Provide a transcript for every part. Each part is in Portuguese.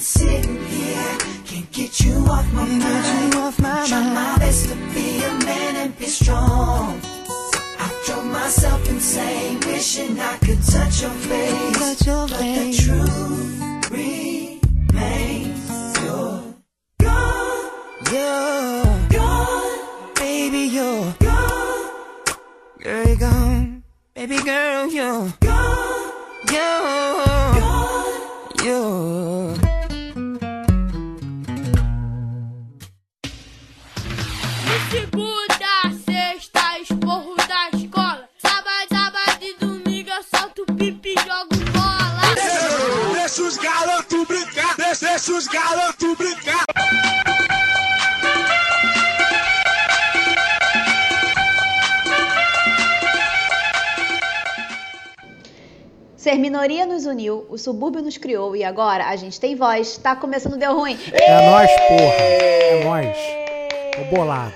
sitting here, can't get you off my mind. off my Try my best to be a man and be strong. I drove myself insane, wishing I could touch your face. Touch your but face. the truth remains you're gone, You're gone, baby, you're gone, girl, you're gone. Baby girl, you're gone, you're gone. you're. Deixa, os garotos brincar. Ser minoria nos uniu, o subúrbio nos criou e agora a gente tem voz. Tá começando Deu Ruim. É nóis, porra. É nóis. Tô bolado.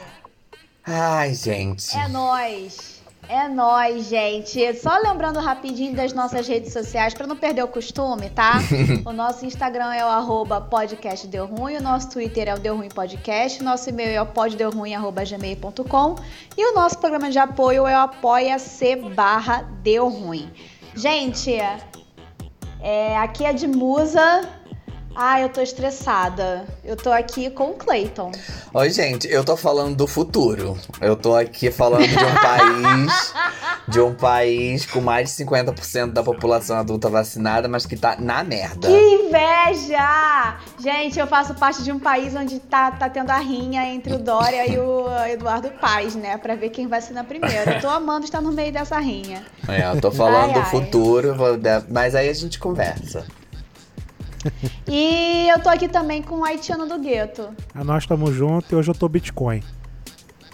Ai, gente. É nóis. É nóis, gente. Só lembrando rapidinho das nossas redes sociais para não perder o costume, tá? o nosso Instagram é o arroba podcast Deu Ruim, o nosso Twitter é o Deu Ruim Podcast, o nosso e-mail é o poddeuruim.gmail.com e o nosso programa de apoio é o apoia-se barra Deu Ruim. Gente, é, aqui é de musa. Ah, eu tô estressada. Eu tô aqui com o Clayton. Oi, gente, eu tô falando do futuro. Eu tô aqui falando de um país. De um país com mais de 50% da população adulta vacinada, mas que tá na merda. Que inveja! Gente, eu faço parte de um país onde tá, tá tendo a rinha entre o Dória e o Eduardo Paes, né? Pra ver quem vacina primeiro. Eu tô amando estar no meio dessa rinha. É, eu tô falando Ai, do ai. futuro, mas aí a gente conversa. E eu tô aqui também com o haitiano do gueto. Ah, Nós estamos juntos e hoje eu tô Bitcoin.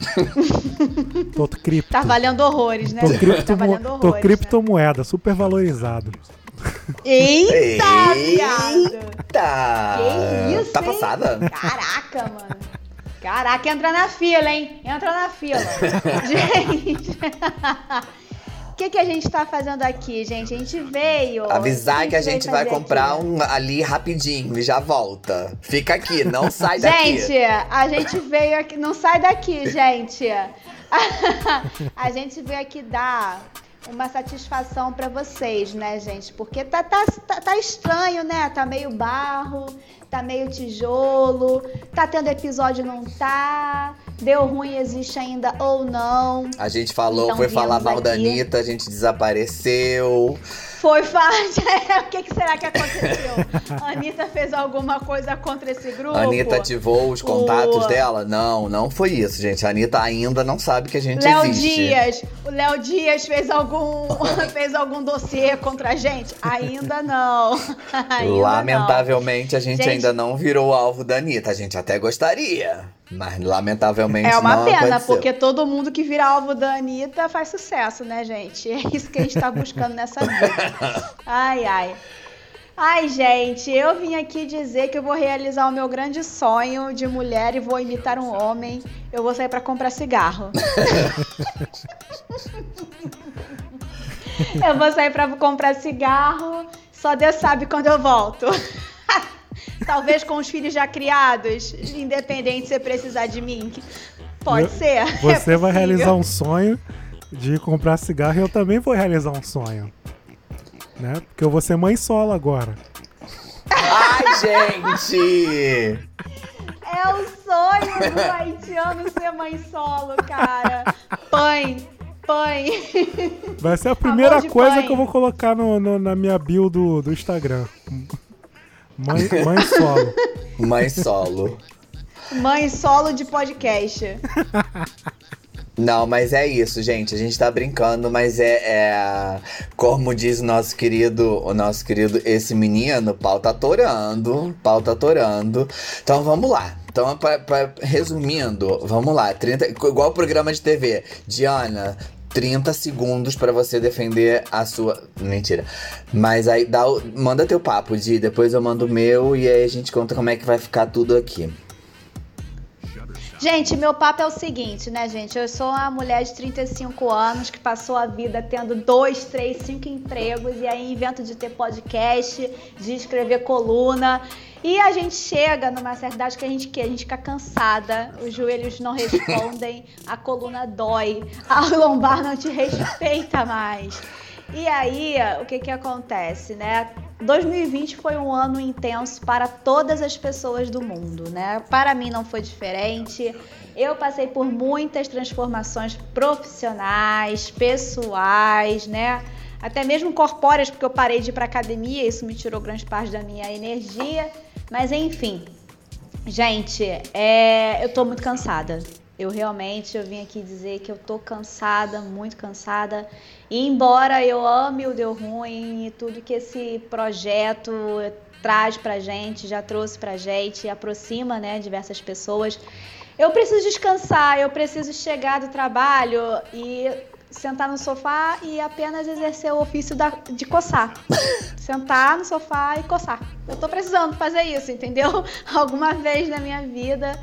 tô cripto. Tá valendo horrores, né? Tô, gente? cripto, tá valendo tô horrores, criptomoeda, super valorizado. Né? Eita, viado! Tá. Que isso, Tá hein? passada? Caraca, mano. Caraca, entra na fila, hein? Entra na fila. gente. O que, que a gente tá fazendo aqui, gente? A gente veio. Avisar que a gente vai comprar aqui? um ali rapidinho e já volta. Fica aqui, não sai daqui. Gente, a gente veio aqui. Não sai daqui, gente. a gente veio aqui dar uma satisfação pra vocês, né, gente? Porque tá, tá, tá, tá estranho, né? Tá meio barro, tá meio tijolo, tá tendo episódio, não tá. Deu ruim, existe ainda ou não. A gente falou, Então foi falar mal da aqui. Anitta, a gente desapareceu. Foi fácil. o que, que será que aconteceu? A Anitta fez alguma coisa contra esse grupo? A Anitta ativou os contatos O- dela? Não, não foi isso, gente. A Anitta ainda não sabe que a gente Léo existe. Dias, o Léo Dias fez algum fez algum dossiê contra a gente? Ainda não. Ainda Lamentavelmente, a gente, Gente- ainda não virou alvo da Anitta. A gente até gostaria. Mas lamentavelmente não. É uma não pena, aconteceu. porque todo mundo que vira alvo da Anitta faz sucesso, né, gente? É isso que a gente tá buscando nessa vida. Ai, ai. Ai, gente, eu vim aqui dizer que eu vou realizar o meu grande sonho de mulher e vou imitar um homem. Eu vou sair pra comprar cigarro. eu vou sair pra comprar cigarro. Só Deus sabe quando eu volto. Talvez com os filhos já criados, independente se você precisar de mim. Pode Eu- ser. Você é vai realizar um sonho de comprar cigarro e eu também vou realizar um sonho. Né? Porque eu vou ser mãe solo agora. Ai, gente! É o sonho do haitiano ser mãe solo, cara. Pai, pai. Vai ser a primeira coisa pai. que eu vou colocar no, no- na minha bio do, do Instagram. Mãe, mãe solo. Mãe solo. Mãe solo de podcast. Não, mas é isso, gente. A gente tá brincando, mas é, é- como diz o nosso querido, o nosso querido esse menino, pau tá torando, pau tá torando. Então vamos lá. Então, pra, pra- resumindo, vamos lá. 30, igual o programa de TV. Diana, 30 segundos pra você defender a sua. Mentira. Mas aí dá, manda teu papo, Di. Depois eu mando o meu e aí a gente conta como é que vai ficar tudo aqui. Gente, meu papo é o seguinte, né, gente? Eu sou uma mulher de 35 anos que passou a vida tendo dois, três, cinco empregos e aí invento de ter podcast, de escrever coluna. E a gente chega numa certa idade que a gente, que a gente fica cansada, os joelhos não respondem, a coluna dói, a lombar não te respeita mais. E aí, o que que acontece, né? 2020 foi um ano intenso para todas as pessoas do mundo, né? Para mim não foi diferente. Eu passei por muitas transformações profissionais, pessoais, né? Até mesmo corpóreas, porque eu parei de ir para academia, isso me tirou grande parte da minha energia. Mas enfim, gente, é... eu tô muito cansada. Eu realmente eu vim aqui dizer que eu tô cansada, muito cansada. E embora eu ame o Deu Ruim e tudo que esse projeto traz pra gente, já trouxe pra gente, aproxima, né, diversas pessoas. Eu preciso descansar, eu preciso chegar do trabalho e sentar no sofá e apenas exercer o ofício da, de coçar. Sentar no sofá e coçar. Eu tô precisando fazer isso, entendeu? Alguma vez na minha vida.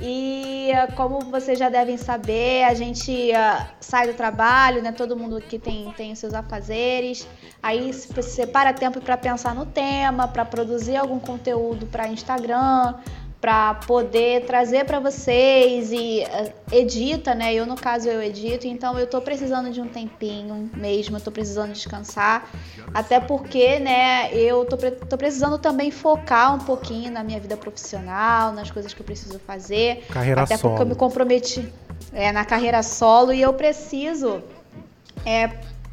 E como vocês já devem saber, a gente uh, sai do trabalho, né? Todo mundo que tem, tem seus afazeres. Aí se separa tempo para pensar no tema, para produzir algum conteúdo para Instagram, para poder trazer para vocês e uh, edita, né? Eu no caso eu edito, então eu tô precisando de um tempinho mesmo, eu tô precisando descansar, até porque, né, eu tô, tô precisando também focar um pouquinho na minha vida profissional, nas coisas que eu preciso fazer, Carreira até solo. porque eu me comprometi é, na carreira solo e eu preciso é,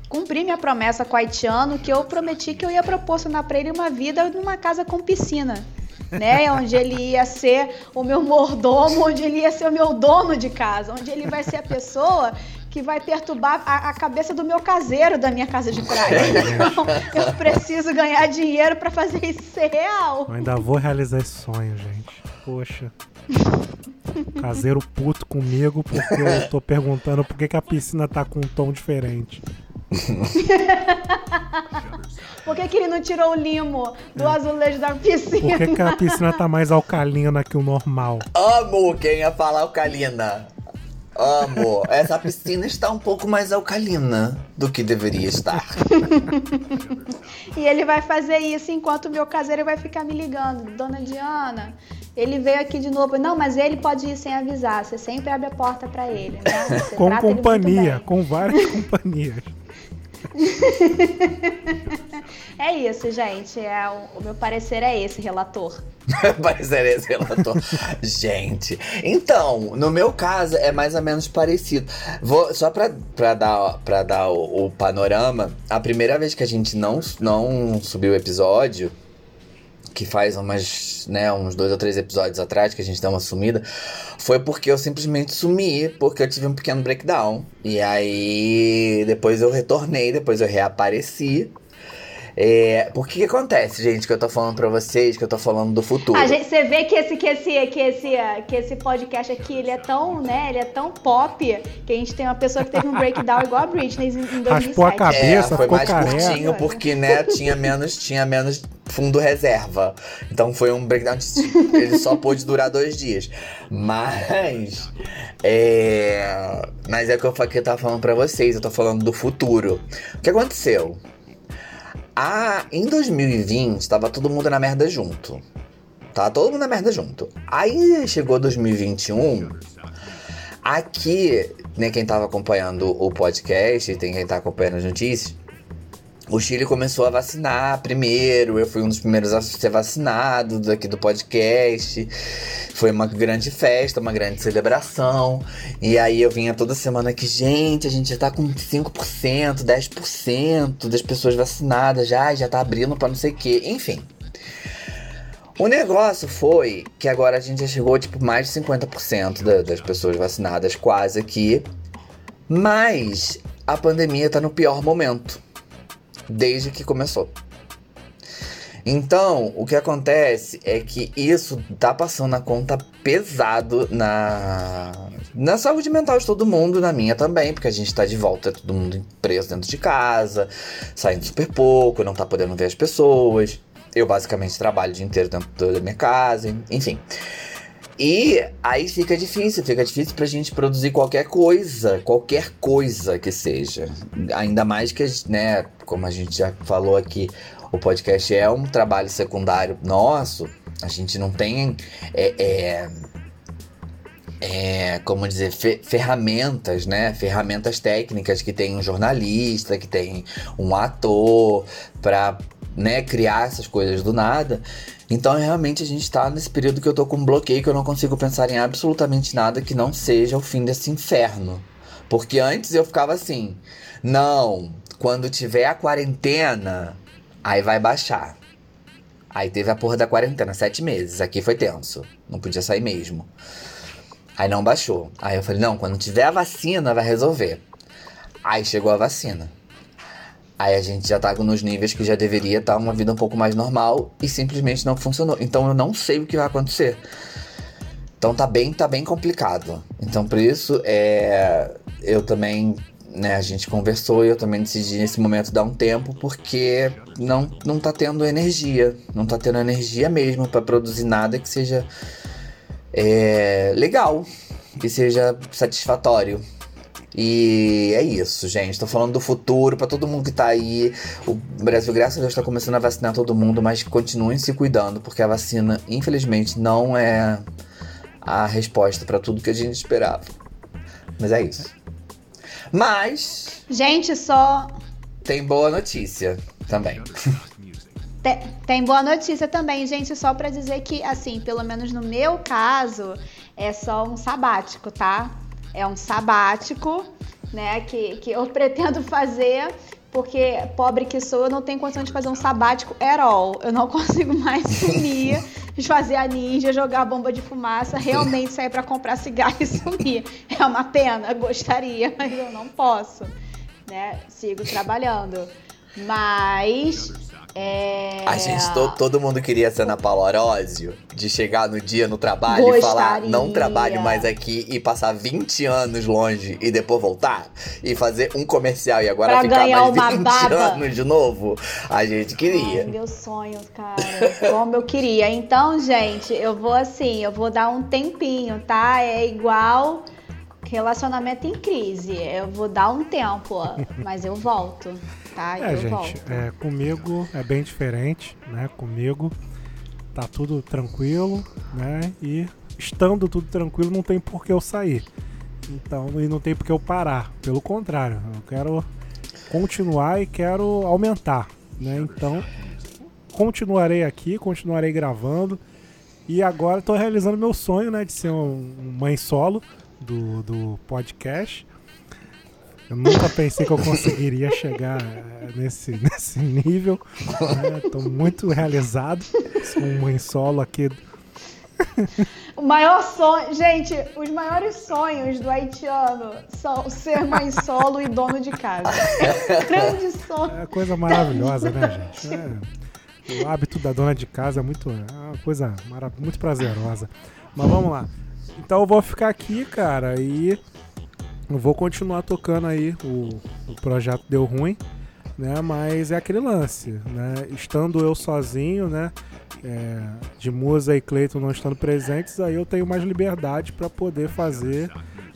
cumprir minha promessa com o haitiano, que eu prometi que eu ia proporcionar para ele uma vida numa casa com piscina né? Onde ele ia ser o meu mordomo, onde ele ia ser o meu dono de casa, onde ele vai ser a pessoa que vai perturbar a, a cabeça do meu caseiro da minha casa de praia. Então, eu preciso ganhar dinheiro para fazer isso ser real. Eu ainda vou realizar esse sonho, gente. Poxa. Caseiro puto comigo porque eu tô perguntando por que, que a piscina tá com um tom diferente. Por que, que ele não tirou o limo do azulejo da piscina? Por que, que a piscina tá mais alcalina que o normal? Amo quem ia falar alcalina. Amo. Essa piscina está um pouco mais alcalina do que deveria estar. E ele vai fazer isso enquanto o meu caseiro vai ficar me ligando. Dona Diana, ele veio aqui de novo. Não, mas ele pode ir sem avisar. Você sempre abre a porta para ele, né? Com companhia, com várias companhias. É isso, gente. É, o, o meu parecer é esse, relator. Parecer esse relator. Gente, então, no meu caso é mais ou menos parecido. Vou, só pra, pra dar, pra dar o, o panorama, a primeira vez que a gente não, não subiu o episódio, que faz umas, né, uns dois ou três episódios atrás que a gente deu uma sumida, foi porque eu simplesmente sumi, porque eu tive um pequeno breakdown. E aí, depois eu retornei, depois eu reapareci. É, por que acontece, gente, que eu tô falando pra vocês, que eu tô falando do futuro? A gente, você vê que esse, que, esse, que, esse, que esse podcast aqui, ele é tão, né? Ele é tão pop que a gente tem uma pessoa que teve um breakdown igual a Britney em, em 2007. Raspou a cabeça. É, foi ficou mais careca. curtinho porque, né, tinha menos, tinha menos fundo reserva. Então foi um breakdown, de- ele só pôde durar dois dias. Mas, é... Mas é o que eu, que eu tava falando pra vocês, eu tô falando do futuro. O que aconteceu? Ah, em 2020, tava todo mundo na merda junto. Tava todo mundo na merda junto. Aí chegou 2021, aqui, né, quem tava acompanhando o podcast, tem quem tá acompanhando as notícias, o Chile começou a vacinar primeiro, eu fui um dos primeiros a ser vacinado daqui do podcast. Foi uma grande festa, uma grande celebração. E aí eu vinha toda semana aqui, gente, a gente já tá com 5%, 10% das pessoas vacinadas já, já tá abrindo pra não sei o quê. Enfim. O negócio foi que agora a gente já chegou, tipo, mais de 50% da- das pessoas vacinadas quase aqui. Mas a pandemia tá no pior momento desde que começou. Então, o que acontece é que isso tá passando a conta pesado na na saúde mental de todo mundo, na minha também, porque a gente tá de volta, todo mundo preso dentro de casa, saindo super pouco, não tá podendo ver as pessoas. Eu basicamente trabalho o dia inteiro dentro da minha casa, enfim. E aí fica difícil, fica difícil pra gente produzir qualquer coisa, qualquer coisa que seja. Ainda mais que, né, como a gente já falou aqui, o podcast é um trabalho secundário nosso. A gente não tem. É, é, é, como dizer, fe- ferramentas, né? Ferramentas técnicas que tem um jornalista, que tem um ator, pra né, criar essas coisas do nada. Então, realmente, a gente tá nesse período que eu tô com um bloqueio que eu não consigo pensar em absolutamente nada que não seja o fim desse inferno. Porque antes eu ficava assim, não, quando tiver a quarentena, aí vai baixar. Aí teve a porra da quarentena, sete meses. Aqui foi tenso. Não podia sair mesmo. Aí não baixou. Aí eu falei, não, quando tiver a vacina, vai resolver. Aí chegou a vacina. Aí a gente já tá nos níveis que já deveria estar uma vida um pouco mais normal e simplesmente não funcionou. Então eu não sei o que vai acontecer. Então tá bem, tá bem complicado. Então por isso é, eu também, né, a gente conversou e eu também decidi nesse momento dar um tempo porque não não tá tendo energia, não tá tendo energia mesmo pra produzir nada que seja é, legal, que seja satisfatório. E é isso, gente. Tô falando do futuro pra todo mundo que tá aí. O Brasil, graças a Deus, tá começando a vacinar todo mundo, mas continuem se cuidando, porque a vacina, infelizmente, não é a resposta pra tudo que a gente esperava. Mas é isso. Mas Gente, só tem boa notícia também. Te- Tem boa notícia também, gente, só pra dizer que, assim, pelo menos no meu caso, é só um sabático, tá? É um sabático, né, que, que eu pretendo fazer, porque pobre que sou, eu não tenho condição de fazer um sabático at all. Eu não consigo mais sumir, fazer a ninja, jogar bomba de fumaça, realmente sair pra comprar cigarro e sumir. É uma pena, gostaria, mas eu não posso, né? Sigo trabalhando. Mas... É... A gente, to- todo mundo queria ser Ana Paula Arósio, de chegar no dia no trabalho e falar, Gostaria. não trabalho mais aqui e passar 20 anos longe e depois voltar e fazer um comercial e agora Pra ficar mais uma 20 baba. anos de novo. A gente Ai, queria. meu sonho, cara. Como eu queria. Então, gente, eu vou assim, eu vou dar um tempinho, tá? É igual relacionamento em crise. Eu vou dar um tempo, mas eu volto, tá? É, eu gente, volto. é, comigo é bem diferente, né? Comigo tá tudo tranquilo, né? E estando tudo tranquilo, não tem por que eu sair. Então, e não tem por que eu parar. Pelo contrário, eu quero continuar e quero aumentar, né? Então, continuarei aqui, continuarei gravando. E agora estou realizando meu sonho, né? De ser um, um mãe solo do, do podcast. Eu nunca pensei que eu conseguiria chegar eh, nesse, nesse nível. Né? Tô muito realizado. Sou um mãe solo aqui. O maior sonho, gente, os maiores sonhos do haitiano são ser mãe solo e dono de casa. É um grande sonho. É coisa maravilhosa, né, gente? É, o hábito da dona de casa é muito, é uma coisa muito prazerosa. Mas vamos lá. Então eu vou ficar aqui, cara, e eu vou continuar tocando aí o, o projeto deu ruim, né? Mas é aquele lance, né? Estando eu sozinho, né? é, de Musa e Cleiton não estando presentes, aí eu tenho mais liberdade para poder fazer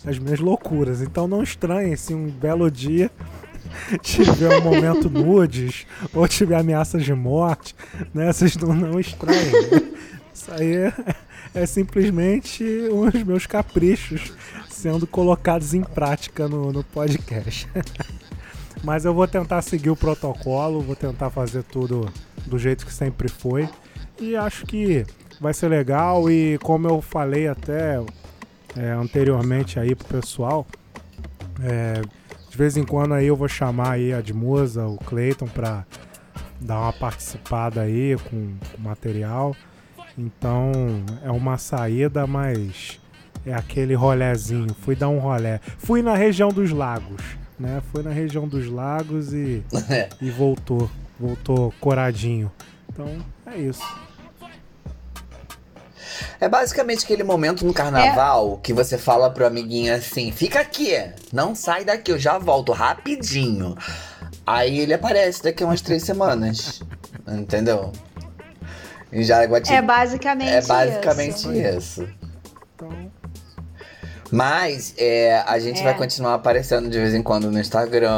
as minhas loucuras. Então não estranhe se um belo dia tiver um momento nudes ou tiver ameaças de morte, né? Vocês não, não estranhem. né? Isso aí é, é simplesmente os meus caprichos sendo colocados em prática no, no podcast. Mas eu vou tentar seguir o protocolo, vou tentar fazer tudo do jeito que sempre foi. E acho que vai ser legal. E como eu falei até é, anteriormente aí pro pessoal, é, de vez em quando aí eu vou chamar aí a Edmusa, o Clayton, pra dar uma participada aí com, com material. Então é uma saída, mas é aquele rolezinho. Fui dar um rolé. Fui na região dos lagos, né? Fui na região dos lagos e, e voltou. Voltou coradinho. Então é isso. É basicamente aquele momento no carnaval que você fala pro amiguinho assim: fica aqui, não sai daqui, eu já volto rapidinho. Aí ele aparece daqui a umas três semanas. Entendeu? E já É basicamente é basicamente isso. isso. Então, Mas é, a gente É. vai continuar aparecendo de vez em quando no Instagram,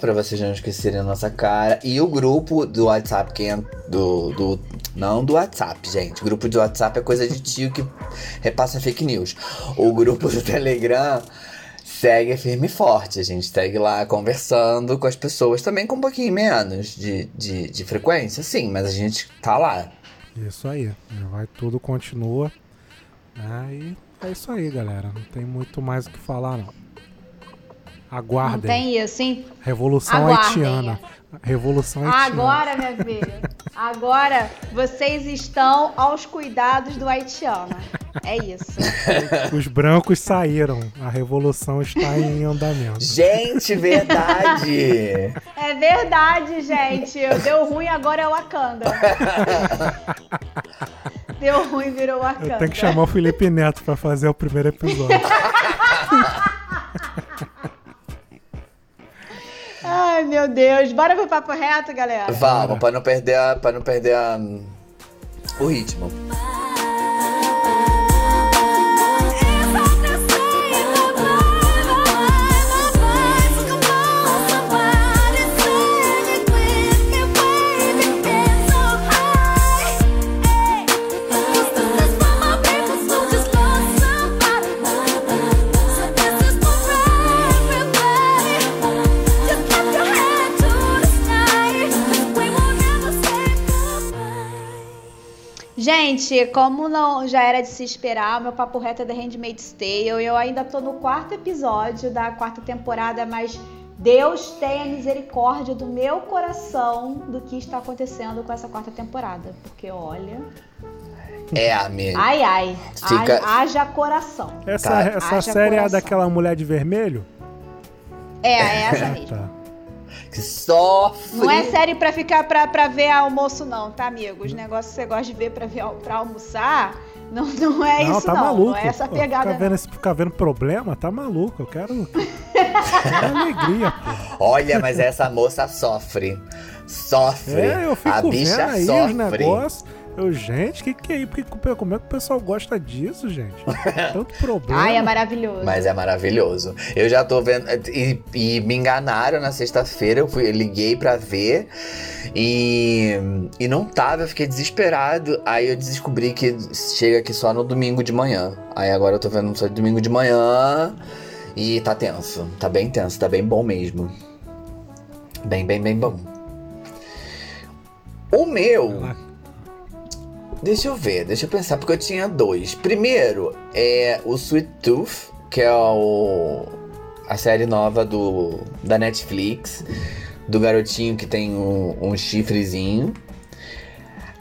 pra vocês não esquecerem a nossa cara. E o grupo do WhatsApp, quem é do, do Não do WhatsApp, gente. Grupo de WhatsApp é coisa de tio que repassa fake news. O grupo do Telegram segue firme e forte. A gente segue lá conversando com as pessoas, também com um pouquinho menos de, de, de frequência, sim, mas a gente tá lá. Isso aí. Vai tudo, continua. né? E é isso aí, galera. Não tem muito mais o que falar, não. Não Aguardem. tem isso, hein? Revolução Aguardem. haitiana. Revolução haitiana. Agora, minha filha, agora vocês estão aos cuidados do haitiano. É isso. Os brancos saíram. A revolução está em andamento. Gente, verdade! É verdade, gente. Deu ruim, agora é Wakanda. Deu ruim, virou Wakanda. Eu tenho que chamar o Felipe Neto pra fazer o primeiro episódio. Ai, meu Deus. Bora pro papo reto, galera. Vamos, pra não perder, a, pra não perder a- o ritmo. Gente, como não já era de se esperar, meu papo reto é The Handmaid's Tale. Eu ainda tô no quarto episódio da quarta temporada, mas Deus tenha misericórdia do meu coração do que está acontecendo com essa quarta temporada. Porque olha. É, amiga. Ai, ai. Fica- Ai, haja coração. Essa, Tá. essa Haja série é a coração. daquela mulher de vermelho? É, é essa mesmo. Tá. Que sofre. Não é série pra ficar pra, pra ver almoço, não, tá, amigos? Negócio que você gosta de ver pra, ver, pra almoçar, não, não é não, isso, tá não. maluco. Não é essa Pô, pegada. Ficar vendo, esse- ficar vendo problema, tá maluco. Eu quero, quero alegria, pô. Olha, mas essa moça sofre. Sofre. É, eu fico a vendo bicha aí os sofre. negócios. Eu, gente, que que é isso? Porque, como é que o pessoal gosta disso, gente? Tanto problema. Ai, é maravilhoso. Mas é maravilhoso. Eu já tô vendo. E, e me enganaram na sexta-feira. Eu, fui, eu liguei pra ver. E, e não tava, eu fiquei desesperado. Aí eu descobri que chega aqui só no domingo de manhã. Aí agora eu tô vendo só domingo de manhã. E tá tenso. Tá bem tenso, tá bem bom mesmo. Bem, bem, bem bom. O meu. Deixa eu ver, deixa eu pensar, porque eu tinha dois. Primeiro é o Sweet Tooth, que é o, a série nova do, da Netflix, do garotinho que tem um, um chifrezinho.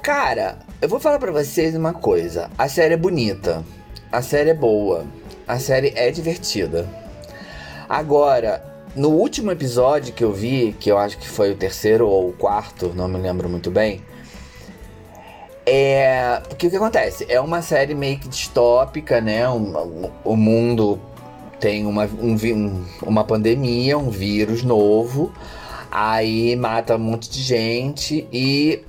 Cara, eu vou falar pra vocês uma coisa: a série é bonita, a série é boa, a série é divertida. Agora, no último episódio que eu vi, que eu acho que foi o terceiro ou o quarto, não me lembro muito bem. É. Porque o que acontece? É uma série meio que distópica, né? Um- um- o mundo tem uma, um um- uma pandemia, um vírus novo, aí mata um monte de gente e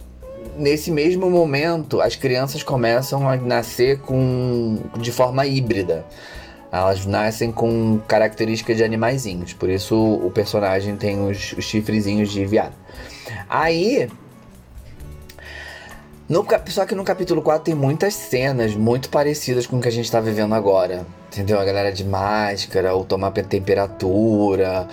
nesse mesmo momento as crianças começam a nascer com de forma híbrida. Elas nascem com características de animaizinhos, por isso o personagem tem os, os chifrezinhos de viado. Aí no, só que no capítulo 4 tem muitas cenas muito parecidas com o que a gente tá vivendo agora. Entendeu? A galera de máscara, ou tomar pe- temperatura.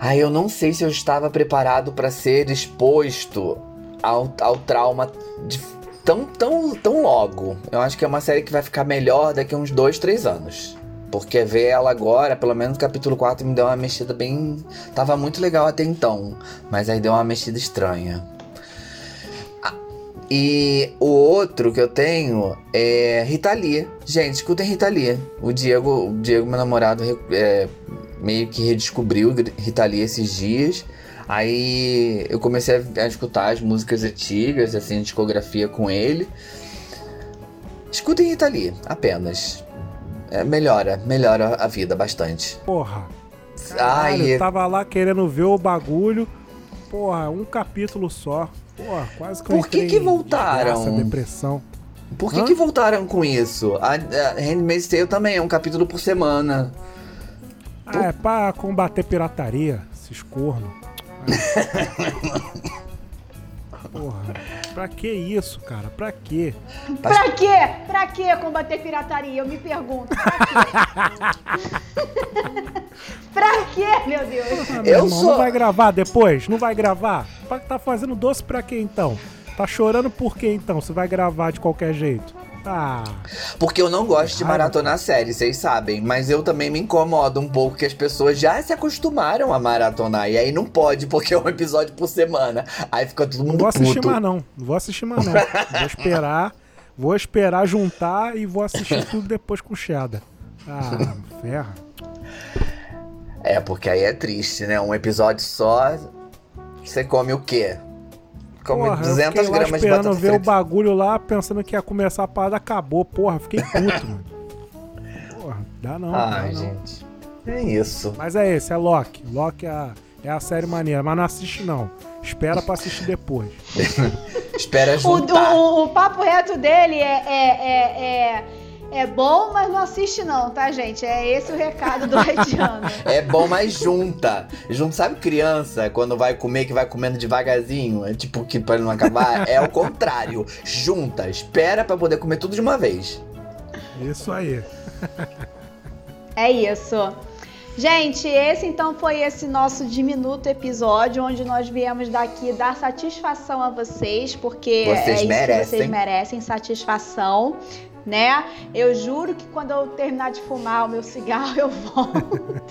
Aí eu não sei se eu estava preparado para ser exposto ao, ao trauma de- tão, tão, tão logo. Eu acho que é uma série que vai ficar melhor daqui a uns dois, três anos. Porque ver ela agora, pelo menos no capítulo 4, me deu uma mexida bem. Tava muito legal até então. Mas aí deu uma mexida estranha. E o outro que eu tenho é Rita Lee. Gente, escutem Rita Lee. O Diego, o Diego meu namorado, é, meio que redescobriu Rita Lee esses dias. Aí eu comecei a, a escutar as músicas antigas, assim, discografia com ele. Escutem Rita Lee, apenas. É, melhora, melhora a vida bastante. Porra. Caralho, Ai, eu tava lá querendo ver o bagulho. Porra, um capítulo só. Porra, quase que Por que que voltaram? desgraça, depressão. por que, Hã? que voltaram com isso? A, a Handmaid's Tale também é um capítulo por semana. Ah, é pra combater pirataria, esses cornos. Porra, pra que isso, cara? Pra quê? Pra quê? Pra quê combater pirataria? Eu me pergunto. Pra quê? pra quê, meu Deus? Ah, meu Eu irmão, sou- Não vai gravar depois? Não vai gravar? Pra- Tá fazendo doce pra quê então? Tá chorando por quê então? Você vai gravar de qualquer jeito? Ah, Porque eu não gosto de maratonar série, vocês sabem. Mas eu também me incomodo um pouco que as pessoas já se acostumaram a maratonar. E aí não pode, porque é um episódio por semana. Aí fica todo não mundo vou assistir puto. mais não. Não vou assistir mais não. Vou esperar. Vou esperar juntar e vou assistir tudo depois com Cheddar. Ah, ferra. É, porque aí é triste, né? Um episódio só, você come o quê? Come Porra, eu 200 fiquei lá gramas de esperando batata ver o frita. bagulho lá, pensando que ia começar a parada, acabou. Porra, fiquei puto, mano. Porra, dá não, dá Ai, não. gente. É isso. Mas é esse, é Loki. Loki é a, é a série maneira, mas não assiste não. Espera pra assistir depois. Espera O, juntar. o- o papo reto dele é, é, é, é, bom, mas não assiste não, tá, gente? É esse o recado do haitiano. É bom, mas junta. Junta, sabe criança, quando vai comer, que vai comendo devagarzinho? É tipo que pra não acabar. É o contrário. Junta, espera pra poder comer tudo de uma vez. Isso aí. É isso. Gente, esse então foi esse nosso diminuto episódio, onde nós viemos daqui dar satisfação a vocês, porque Vocês é isso que merecem. vocês merecem, satisfação, né? Eu juro que quando eu terminar de fumar o meu cigarro, eu volto.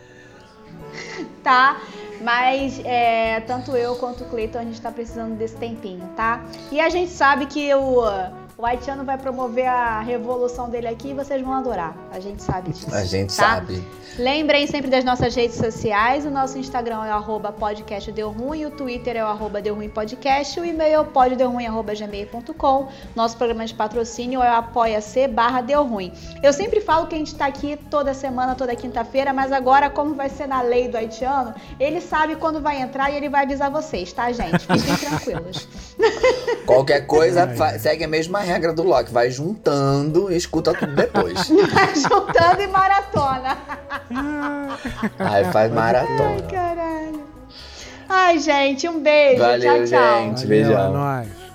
tá? Mas é, tanto eu quanto o Cleiton, a gente tá precisando desse tempinho, tá? E a gente sabe que o, o haitiano vai promover a revolução dele aqui e vocês vão adorar. A gente sabe disso. A gente tá? sabe. Lembrem sempre das nossas redes sociais. O nosso Instagram é o arroba podcast deu ruim, o Twitter é o arroba deu ruim podcast, o e-mail é o poddeuruim.gmail.com. Nosso programa de patrocínio é o apoia-se barra deu ruim. Eu sempre falo que a gente tá aqui toda semana, toda quinta-feira, mas agora, como vai ser na lei do haitiano, ele sabe quando vai entrar e ele vai avisar vocês, tá, gente? Fiquem tranquilos. Qualquer coisa, segue a mesma regra do Loki. Vai juntando e escuta tudo depois. Juntando e maratona. Aí faz maratona. Caralho. Ai, gente, um beijo. Valeu, tchau, tchau. gente. Valeu, beijão. É nóis.